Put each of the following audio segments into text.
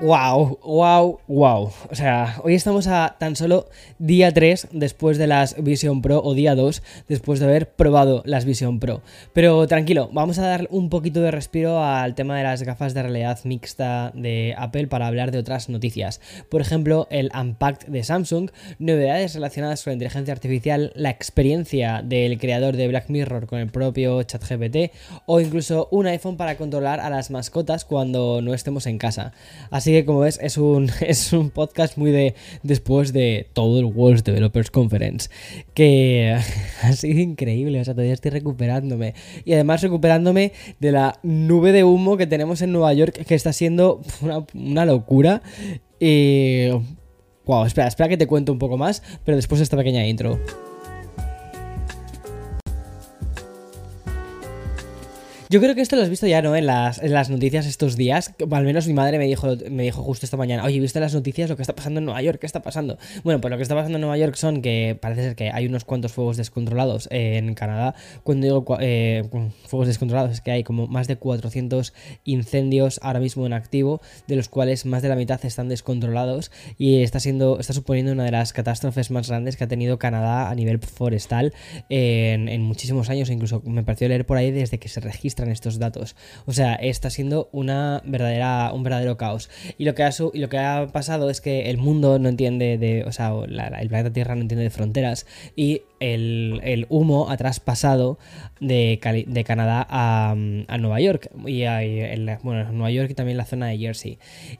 Wow, wow, wow. O sea, hoy estamos a tan solo día 3 después de las Vision Pro o día 2 después de haber probado las Vision Pro. Pero tranquilo, vamos a dar un poquito de respiro al tema de las gafas de realidad mixta de Apple para hablar de otras noticias. Por ejemplo, el Unpacked de Samsung, novedades relacionadas con la inteligencia artificial, la experiencia del creador de Black Mirror con el propio ChatGPT o incluso un iPhone para controlar a las mascotas cuando no estemos en casa. Que como ves, es un, es un podcast muy de después de todo el World Developers Conference. Que ha sido increíble, o sea, todavía estoy recuperándome. Y además recuperándome de la nube de humo que tenemos en Nueva York, que está siendo una, una locura. Y... Wow, espera, espera que te cuento un poco más, pero después de esta pequeña intro. Yo creo que esto lo has visto ya, ¿no? En las, noticias estos días. Al menos mi madre me dijo, me dijo justo esta mañana, oye, ¿viste las noticias lo que está pasando en Nueva York? ¿Qué está pasando? Bueno, pues lo que está pasando en Nueva York son que parece ser que hay unos cuantos fuegos descontrolados en Canadá. Cuando digo eh, fuegos descontrolados es que hay como más de 400 incendios ahora mismo en activo, de los cuales más de la mitad están descontrolados y está siendo, está suponiendo una de las catástrofes más grandes que ha tenido Canadá a nivel forestal en muchísimos años. Incluso me pareció leer por ahí desde que se registra estos datos. O sea, está siendo una verdadera, un verdadero caos. Y lo que ha, y lo que ha pasado es que el mundo no entiende de, o sea, el planeta Tierra no entiende de fronteras y el, humo ha traspasado de, de Canadá a, Nueva York y a, bueno, Nueva York y también la zona de Jersey.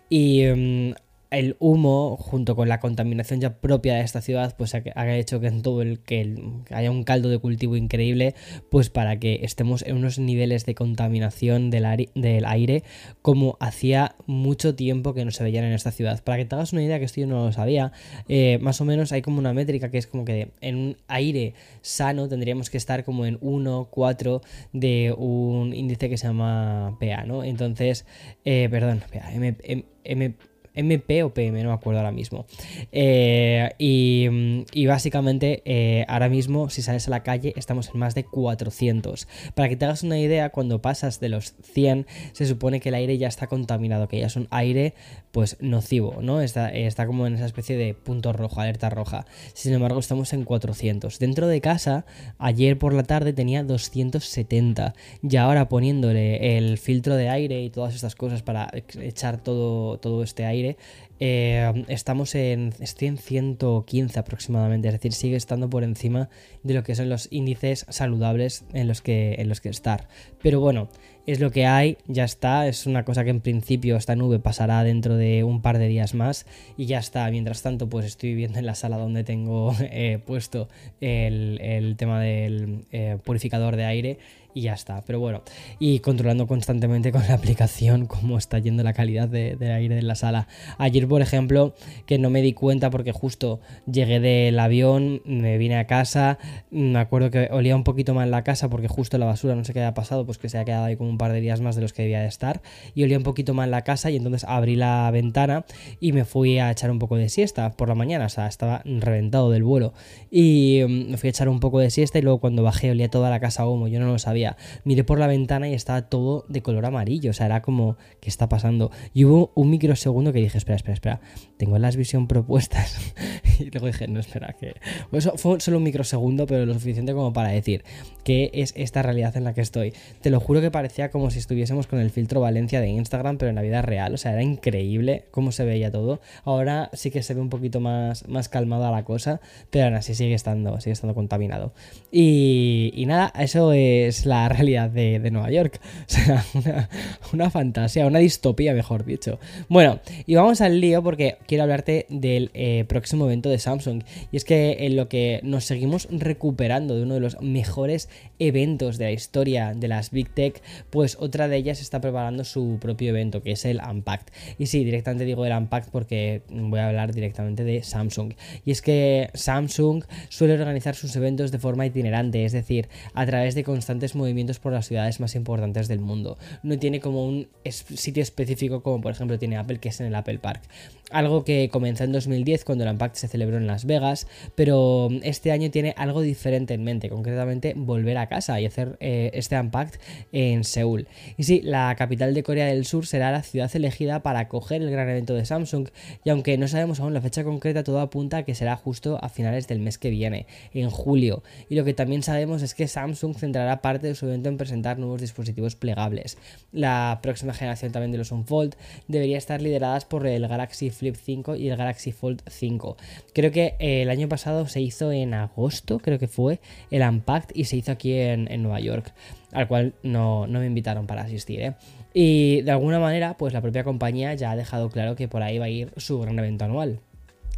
Y mm, el humo, junto con la contaminación ya propia de esta ciudad, pues ha hecho que en todo el que haya un caldo de cultivo increíble, pues para que estemos en unos niveles de contaminación del, aire como hacía mucho tiempo que no se veían en esta ciudad. Para que te hagas una idea, que esto yo no lo sabía, eh, más o menos hay como una métrica que es como que en un aire sano tendríamos que estar como en 1, 4 de un índice que se llama PA, ¿no? Entonces, eh, perdón, PA, M, M MP o PM, no me acuerdo ahora mismo. Eh, y, básicamente eh, ahora mismo si sales a la calle estamos en más de 400. Para que te hagas una idea, cuando pasas de los 100 se supone que el aire ya está contaminado, que ya es un aire pues nocivo, ¿no? Está, está como en esa especie de punto rojo, alerta roja. Sin embargo estamos en 400. Dentro de casa, ayer por la tarde tenía 270 y ahora poniéndole el filtro de aire y todas estas cosas para echar todo, todo este aire eh, estamos en, estoy en 115 aproximadamente, es decir, sigue estando por encima de lo que son los índices saludables en los que, en los que estar. Pero bueno, es lo que hay, ya está, es una cosa que en principio esta nube pasará dentro de un par de días más y ya está. Mientras tanto, pues estoy viviendo en la sala donde tengo eh, puesto el, tema del eh, purificador de aire y ya está. Pero bueno, y controlando constantemente con la aplicación cómo está yendo la calidad de, aire en la sala. Ayer, por ejemplo, que no me di cuenta porque justo llegué del avión, me vine a casa, me acuerdo que olía un poquito mal la casa porque justo la basura no sé qué había pasado, pues que se ha quedado ahí como un par de días más de los que debía de estar, y olía un poquito mal la casa y entonces abrí la ventana y me fui a echar un poco de siesta por la mañana, o sea, estaba reventado del vuelo. Y mm, me fui a echar un poco de siesta y luego cuando bajé olía toda la casa a humo, yo no lo sabía miré por la ventana y estaba todo de color amarillo, o sea, era como, ¿qué está pasando? Y hubo un microsegundo que dije, espera, espera, espera, tengo las visión propuestas. y luego dije, no, espera, que... eso fue solo un microsegundo, pero lo suficiente como para decir que es esta realidad en la que estoy. Te lo juro que parecía como si estuviésemos con el filtro Valencia de Instagram, pero en la vida real, o sea, era increíble cómo se veía todo. Ahora sí que se ve un poquito más, más calmada la cosa, pero aún así sigue estando, sigue estando contaminado. Y, y nada, eso es la realidad de, Nueva York. O sea, una, fantasía, una distopía, mejor dicho. Bueno, y vamos al lío porque quiero hablarte del eh, próximo evento de Samsung. Y es que en lo que nos seguimos recuperando de uno de los mejores eventos de la historia de las Big Tech, pues otra de ellas está preparando su propio evento, que es el Unpacked. Y sí, directamente digo el Unpacked porque voy a hablar directamente de Samsung. Y es que Samsung suele organizar sus eventos de forma itinerante, es decir, a través de constantes movimientos movimientos por las ciudades más importantes del mundo. No tiene como un sitio específico como por ejemplo tiene Apple, que es en el Apple Park. Algo que comenzó en 2010 cuando el Unpacked se celebró en Las Vegas, pero este año tiene algo diferente en mente, concretamente volver a casa y hacer eh, este Unpacked en Seúl. Y sí, la capital de Corea del Sur será la ciudad elegida para acoger el gran evento de Samsung, y aunque no sabemos aún la fecha concreta, todo apunta a que será justo a finales del mes que viene, en julio. Y lo que también sabemos es que Samsung centrará parte de su evento en presentar nuevos dispositivos plegables. La próxima generación también de los Unfold debería estar lideradas por el Galaxy Flip 5 y el Galaxy Fold 5. Creo que eh, el año pasado se hizo en agosto, creo que fue, el Unpacked y se hizo aquí en, Nueva York, al cual no, no me invitaron para asistir. ¿eh? Y de alguna manera, pues la propia compañía ya ha dejado claro que por ahí va a ir su gran evento anual.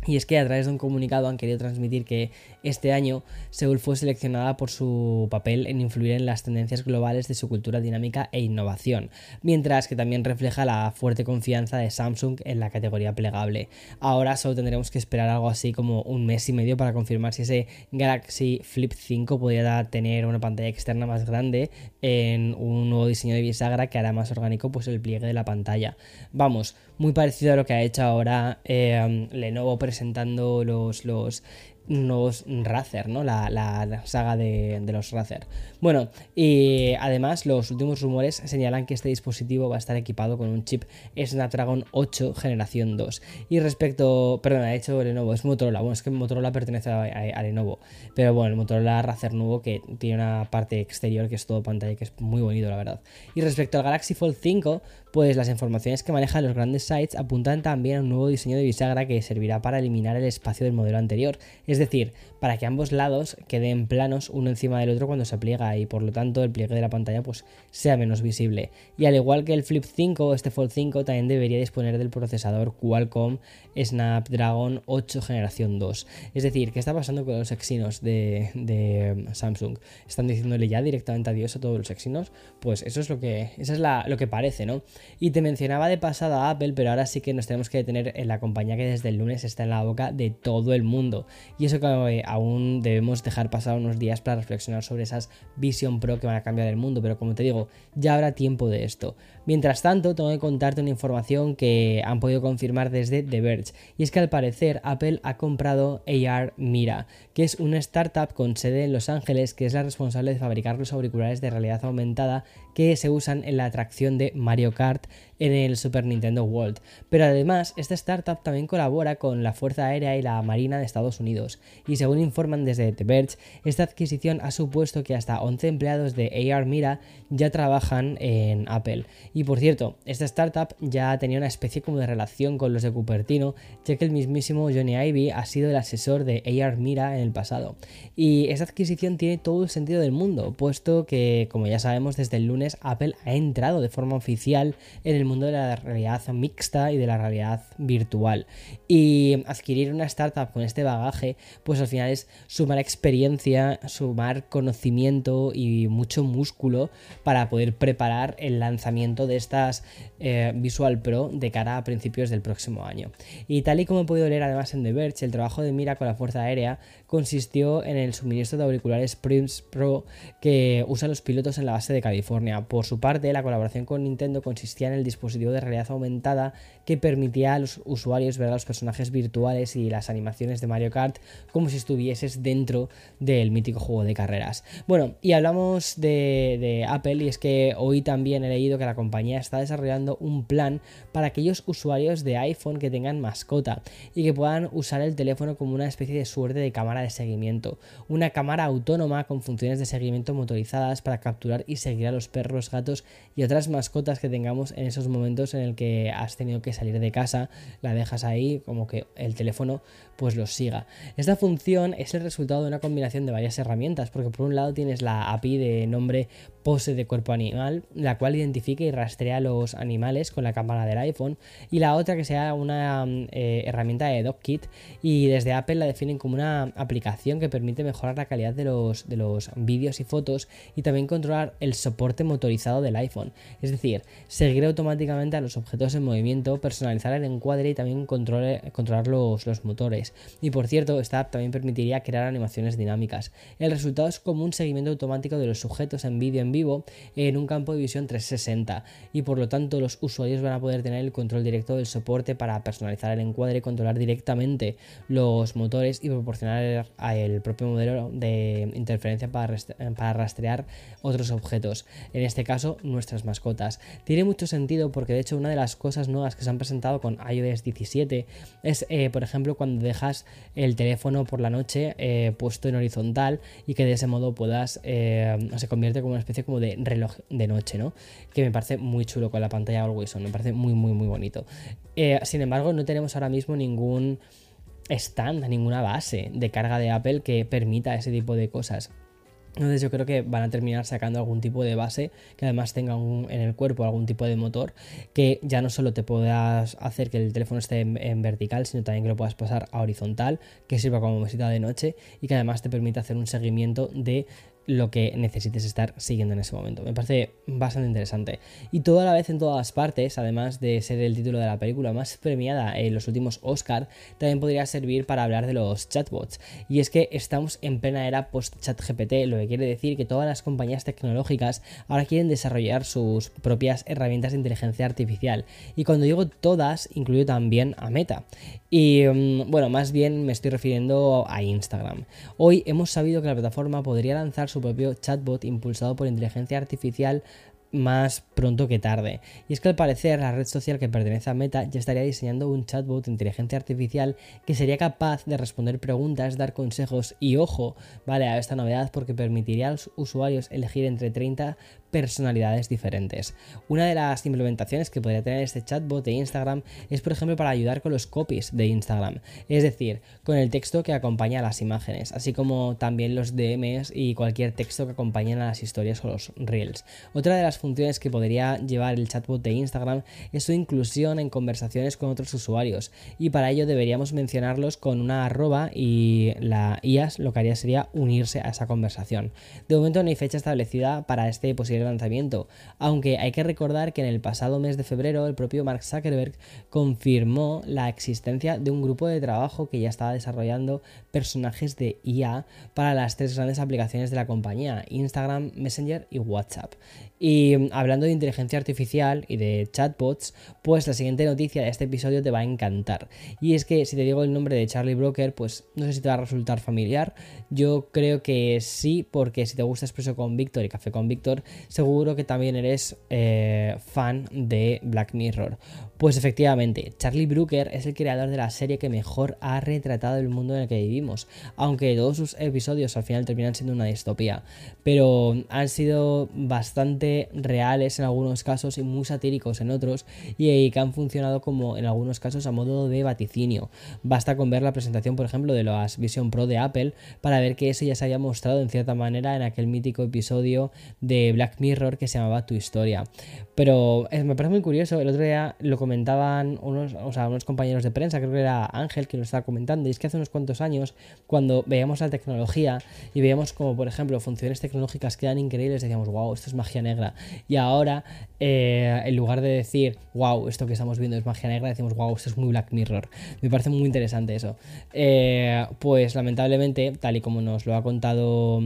Y es que a través de un comunicado han querido transmitir que este año Seúl fue seleccionada por su papel en influir en las tendencias globales de su cultura dinámica e innovación, mientras que también refleja la fuerte confianza de Samsung en la categoría plegable. Ahora solo tendremos que esperar algo así como un mes y medio para confirmar si ese Galaxy Flip 5 podría tener una pantalla externa más grande en un nuevo diseño de bisagra que hará más orgánico pues el pliegue de la pantalla. Vamos, muy parecido a lo que ha hecho ahora eh, Lenovo presentando los, los nuevos Razer, ¿no? La, saga de, los Razer. Bueno, y además los últimos rumores señalan que este dispositivo va a estar equipado con un chip Snapdragon 8 generación 2. Y respecto, perdón, ha hecho Lenovo, es Motorola, bueno, es que Motorola pertenece a, Lenovo, pero bueno, el Motorola Razer nuevo que tiene una parte exterior que es todo pantalla que es muy bonito, la verdad. Y respecto al Galaxy Fold 5, pues las informaciones que manejan los grandes sites apuntan también a un nuevo diseño de bisagra que servirá para eliminar el espacio del modelo anterior. Es decir, para que ambos lados queden planos uno encima del otro cuando se pliega y por lo tanto el pliegue de la pantalla pues sea menos visible. Y al igual que el Flip 5, este Fold 5 también debería disponer del procesador Qualcomm Snapdragon 8 generación 2. Es decir, ¿qué está pasando con los Exynos de, Samsung? ¿Están diciéndole ya directamente adiós a todos los Exynos? Pues eso es lo que, eso es lo que parece, ¿no? Y te mencionaba de pasada Apple, pero ahora sí que nos tenemos que detener en la compañía que desde el lunes está en la boca de todo el mundo. Y eso que aún debemos dejar pasar unos días para reflexionar sobre esas Vision Pro que van a cambiar el mundo, pero como te digo, ya habrá tiempo de esto. Mientras tanto, tengo que contarte una información que han podido confirmar desde The Verge, y es que al parecer Apple ha comprado AR Mira, que es una startup con sede en Los Ángeles que es la responsable de fabricar los auriculares de realidad aumentada que se usan en la atracción de Mario Kart en el Super Nintendo World. Pero además, esta startup también colabora con la Fuerza Aérea y la Marina de Estados Unidos. Y según informan desde The Verge, esta adquisición ha supuesto que hasta 11 empleados de AR Mira ya trabajan en Apple. Y por cierto, esta startup ya tenía una especie como de relación con los de Cupertino, ya que el mismísimo Johnny Ivy ha sido el asesor de AR Mira en el pasado. Y esta adquisición tiene todo el sentido del mundo, puesto que, como ya sabemos, desde el lunes Apple ha entrado de forma oficial en el mundo de la realidad mixta y de la realidad virtual. Y adquirir una startup con este bagaje, pues al final es sumar experiencia, sumar conocimiento y mucho músculo para poder preparar el de estas eh, Visual Pro de cara a principios del próximo año. Y tal y como he podido leer además en The Verge, el trabajo de Mira con la Fuerza Aérea consistió en el suministro de auriculares Prince Pro que usan los pilotos en la base de California. Por su parte, la colaboración con Nintendo consistía en el dispositivo de realidad aumentada que permitía a los usuarios ver a los personajes virtuales y las animaciones de Mario Kart como si estuvieses dentro del mítico juego de carreras. Bueno, y hablamos de Apple y es que hoy también he leído que la compañía está desarrollando un plan para aquellos usuarios de iPhone que tengan mascota y que puedan usar el teléfono como una especie de suerte de cámara de seguimiento, una cámara autónoma con funciones de seguimiento motorizadas para capturar y seguir a los perros, gatos y otras mascotas que tengamos en esos momentos en el que has tenido que salir de casa, la dejas ahí como que el teléfono pues los siga. Esta función es el resultado de una combinación de varias herramientas, porque por un lado tienes la API de nombre pose de cuerpo animal, la cual identifica y rastrea los animales con la cámara del iPhone, y la otra que sea una eh, herramienta de DocKit, y desde Apple la definen como una que permite mejorar la calidad de los, de los vídeos y fotos y también controlar el soporte motorizado del iPhone, es decir, seguir automáticamente a los objetos en movimiento, personalizar el encuadre y también controlar los, los motores. Y por cierto, esta app también permitiría crear animaciones dinámicas. El resultado es como un seguimiento automático de los sujetos en vídeo en vivo en un campo de visión 360 y por lo tanto los usuarios van a poder tener el control directo del soporte para personalizar el encuadre, controlar directamente los motores y proporcionar el propio modelo de interferencia para, para rastrear otros objetos, en este caso nuestras mascotas. Tiene mucho sentido porque de hecho una de las cosas nuevas que se han presentado con iOS 17 es, eh, por ejemplo, cuando dejas el teléfono por la noche eh, puesto en horizontal y que de ese modo puedas, eh, se convierte como una especie como de reloj de noche, ¿no? Que me parece muy chulo con la pantalla Always On, me parece muy, muy, muy bonito. sin embargo, no tenemos ahora mismo ningún stand, ninguna base de carga de Apple que permita ese tipo de cosas. Entonces yo creo que van a terminar sacando algún tipo de base que además tenga en el cuerpo algún tipo de motor que ya no solo te puedas hacer que el teléfono esté en, vertical, sino también que lo puedas pasar a horizontal, que sirva como mesita de noche y que además te permita hacer un seguimiento de lo que necesites estar siguiendo en ese momento. Me parece bastante interesante. Y toda la vez en todas partes, además de ser el título de la película más premiada en los últimos Oscar, también podría servir para hablar de los chatbots. Y es que estamos en plena era post-chat GPT, lo que quiere decir que todas las compañías tecnológicas ahora quieren desarrollar sus propias herramientas de inteligencia artificial. Y cuando digo todas, incluyo también a Meta. Y mm, bueno, más bien me estoy refiriendo a Instagram. Hoy hemos sabido que la plataforma podría lanzar su propio chatbot impulsado por inteligencia artificial más pronto que tarde. Y es que al parecer la red social que pertenece a Meta ya estaría diseñando un chatbot de inteligencia artificial que sería capaz de responder preguntas, dar consejos y ojo, vale, a esta novedad porque permitiría a los usuarios elegir entre 30 personalidades diferentes. Una de las implementaciones que podría tener este chatbot de Instagram es, por ejemplo, para ayudar con los copies de Instagram, es decir, con el texto que acompaña a las imágenes, así como también los DMs y cualquier texto que acompañen a las historias o los reels. Otra de las funciones que podría llevar el chatbot de Instagram es su inclusión en conversaciones con otros usuarios, y para ello deberíamos mencionarlos con una arroba y la IAS lo que haría sería unirse a esa conversación. De momento no hay fecha establecida para este posible lanzamiento, aunque hay que recordar que en el pasado mes de febrero el propio Mark Zuckerberg confirmó la existencia de un grupo de trabajo que ya estaba desarrollando personajes de IA para las tres grandes aplicaciones de la compañía, Instagram, Messenger y WhatsApp. Y mm, hablando de inteligencia artificial y de chatbots, pues la siguiente noticia de este episodio te va a encantar. Y es que si te digo el nombre de Charlie Broker, pues no sé si te va a resultar familiar. Yo creo que sí, porque si te gusta Expreso con Víctor y Café con Víctor, seguro que también eres eh, fan de Black Mirror. Pues efectivamente, Charlie Brooker es el creador de la serie que mejor ha retratado el mundo en el que vivimos, aunque todos sus episodios al final terminan siendo una distopía, pero han sido bastante reales en algunos casos y muy satíricos en otros, y que han funcionado como en algunos casos a modo de vaticinio. Basta con ver la presentación, por ejemplo, de las Vision Pro de Apple para ver que eso ya se había mostrado en cierta manera en aquel mítico episodio de Black Mirror que se llamaba Tu Historia. Pero eh, me parece muy curioso, el otro día lo comentaban unos, o sea, unos compañeros de prensa, creo que era Ángel que lo estaba comentando, y es que hace unos cuantos años, cuando veíamos la tecnología y veíamos como, por ejemplo, funciones tecnológicas que eran increíbles, decíamos, wow, esto es magia negra. Y ahora, eh, en lugar de decir, wow, esto que estamos viendo es magia negra, decimos, wow, esto es muy Black Mirror. Me parece muy interesante eso. Eh, pues lamentablemente, tal y como nos lo ha contado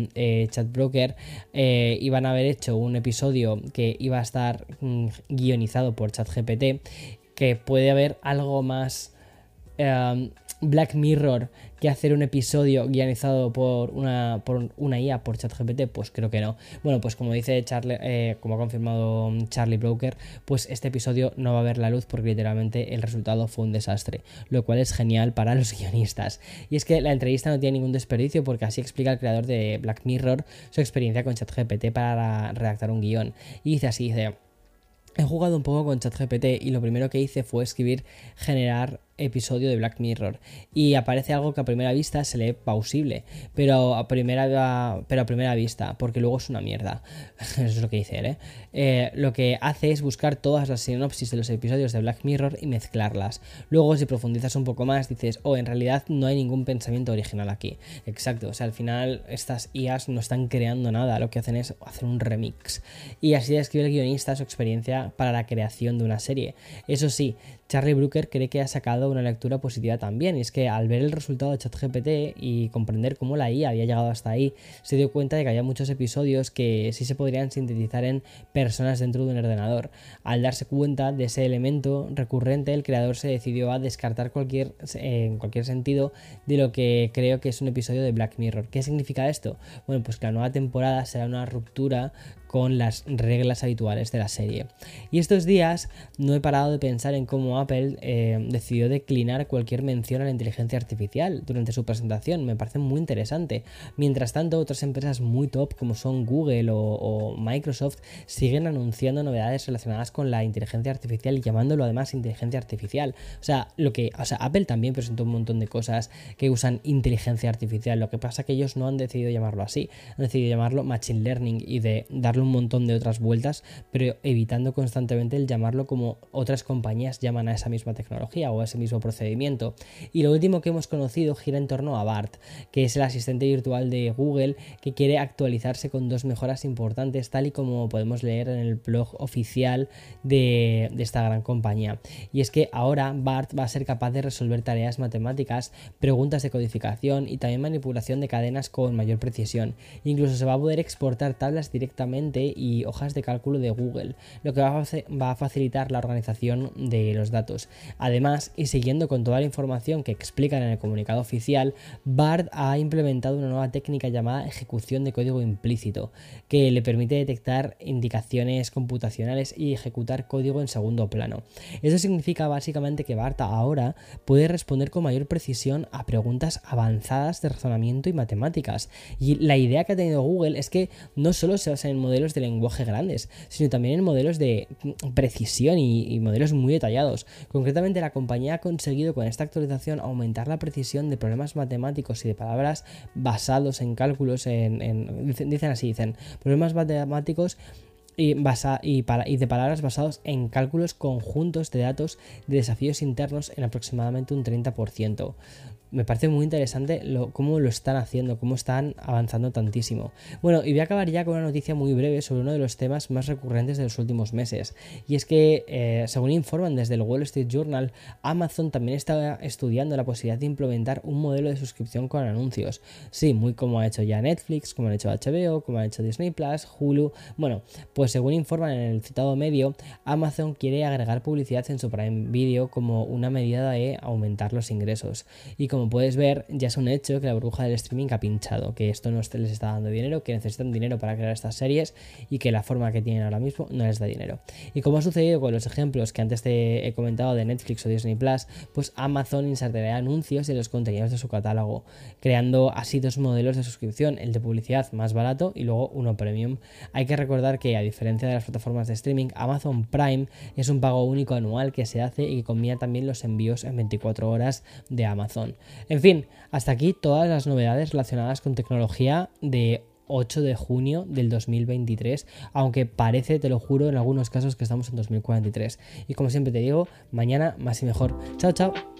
Chat Broker, iban a haber hecho un episodio que iba a estar Mm, guionizado por ChatGPT, que puede haber algo más em, Black Mirror que hacer un episodio guionizado por una, por una IA, por ChatGPT, pues creo que no. Bueno, pues como dice Charlie, eh, como ha confirmado Charlie Broker, pues este episodio no va a ver la luz porque literalmente el resultado fue un desastre, lo cual es genial para los guionistas. Y es que la entrevista no tiene ningún desperdicio porque así explica el creador de Black Mirror su experiencia con ChatGPT para redactar un guion. Y dice así, dice... He jugado un poco con ChatGPT y lo primero que hice fue escribir generar episodio de Black Mirror y aparece algo que a primera vista se lee pausible, pero a primera, pero a primera vista, porque luego es una mierda. Eso es lo que dice ¿eh? ¿eh? Lo que hace es buscar todas las sinopsis de los episodios de Black Mirror y mezclarlas. Luego, si profundizas un poco más, dices, oh, en realidad no hay ningún pensamiento original aquí. Exacto, o sea, al final estas IAs no están creando nada, lo que hacen es hacer un remix. Y así describe el guionista su experiencia para la creación de una serie. Eso sí, Charlie Brooker cree que ha sacado una lectura positiva también, y es que al ver el resultado de ChatGPT y comprender cómo la IA había llegado hasta ahí, se dio cuenta de que había muchos episodios que sí se podrían sintetizar en personas dentro de un ordenador. Al darse cuenta de ese elemento recurrente, el creador se decidió a descartar cualquier, en cualquier sentido de lo que creo que es un episodio de Black Mirror. ¿Qué significa esto? Bueno, pues que la nueva temporada será una ruptura con las reglas habituales de la serie. Y estos días no he parado de pensar en cómo Apple eh, decidió declinar cualquier mención a la inteligencia artificial durante su presentación. Me parece muy interesante. Mientras tanto, otras empresas muy top como son Google o, Microsoft siguen anunciando novedades relacionadas con la inteligencia artificial y llamándolo además inteligencia artificial. O sea, lo que, o sea, Apple también presentó un montón de cosas que usan inteligencia artificial. Lo que pasa que ellos no han decidido llamarlo así. Han decidido llamarlo machine learning y de darle un montón de otras vueltas, pero evitando constantemente el llamarlo como otras compañías llaman a esa misma tecnología o a ese mismo procedimiento. Y lo último que hemos conocido gira en torno a BART, que es el asistente virtual de Google que quiere actualizarse con dos mejoras importantes, tal y como podemos leer en el blog oficial de, esta gran compañía. Y es que ahora BART va a ser capaz de resolver tareas matemáticas, preguntas de codificación y también manipulación de cadenas con mayor precisión. Incluso se va a poder exportar tablas directamente y hojas de cálculo de Google, lo que va a facilitar la organización de los datos. Además, y siguiendo con toda la información que explican en el comunicado oficial, BARD ha implementado una nueva técnica llamada ejecución de código implícito, que le permite detectar indicaciones computacionales y ejecutar código en segundo plano. Eso significa básicamente que BARD ahora puede responder con mayor precisión a preguntas avanzadas de razonamiento y matemáticas. Y la idea que ha tenido Google es que no solo se basa en modelos de lenguaje grandes, sino también en modelos de precisión y, modelos muy detallados. Concretamente, la compañía ha conseguido con esta actualización aumentar la precisión de problemas matemáticos y de palabras basados en cálculos, en, dicen, así, dicen, problemas matemáticos y, basa, y, y, de palabras basados en cálculos conjuntos de datos de desafíos internos en aproximadamente un 30% me parece muy interesante lo, cómo lo están haciendo, cómo están avanzando tantísimo. Bueno, y voy a acabar ya con una noticia muy breve sobre uno de los temas más recurrentes de los últimos meses. Y es que, eh, según informan desde el Wall Street Journal, Amazon también está estudiando la posibilidad de implementar un modelo de suscripción con anuncios. Sí, muy como ha hecho ya Netflix, como ha hecho HBO, como ha hecho Disney Plus, Hulu. Bueno, pues según informan en el citado medio, Amazon quiere agregar publicidad en su Prime Video como una medida de aumentar los ingresos. Y como puedes ver, ya es un hecho que la burbuja del streaming ha pinchado, que esto no les está dando dinero, que necesitan dinero para crear estas series y que la forma que tienen ahora mismo no les da dinero. Y como ha sucedido con los ejemplos que antes te he comentado de Netflix o Disney Plus, pues Amazon insertará anuncios en los contenidos de su catálogo, creando así dos modelos de suscripción, el de publicidad más barato y luego uno premium. Hay que recordar que a diferencia de las plataformas de streaming, Amazon Prime es un pago único anual que se hace y que combina también los envíos en 24 horas de Amazon. En fin, hasta aquí todas las novedades relacionadas con tecnología de 8 de junio del 2023, aunque parece, te lo juro, en algunos casos que estamos en 2043. Y como siempre te digo, mañana más y mejor. Chao, chao.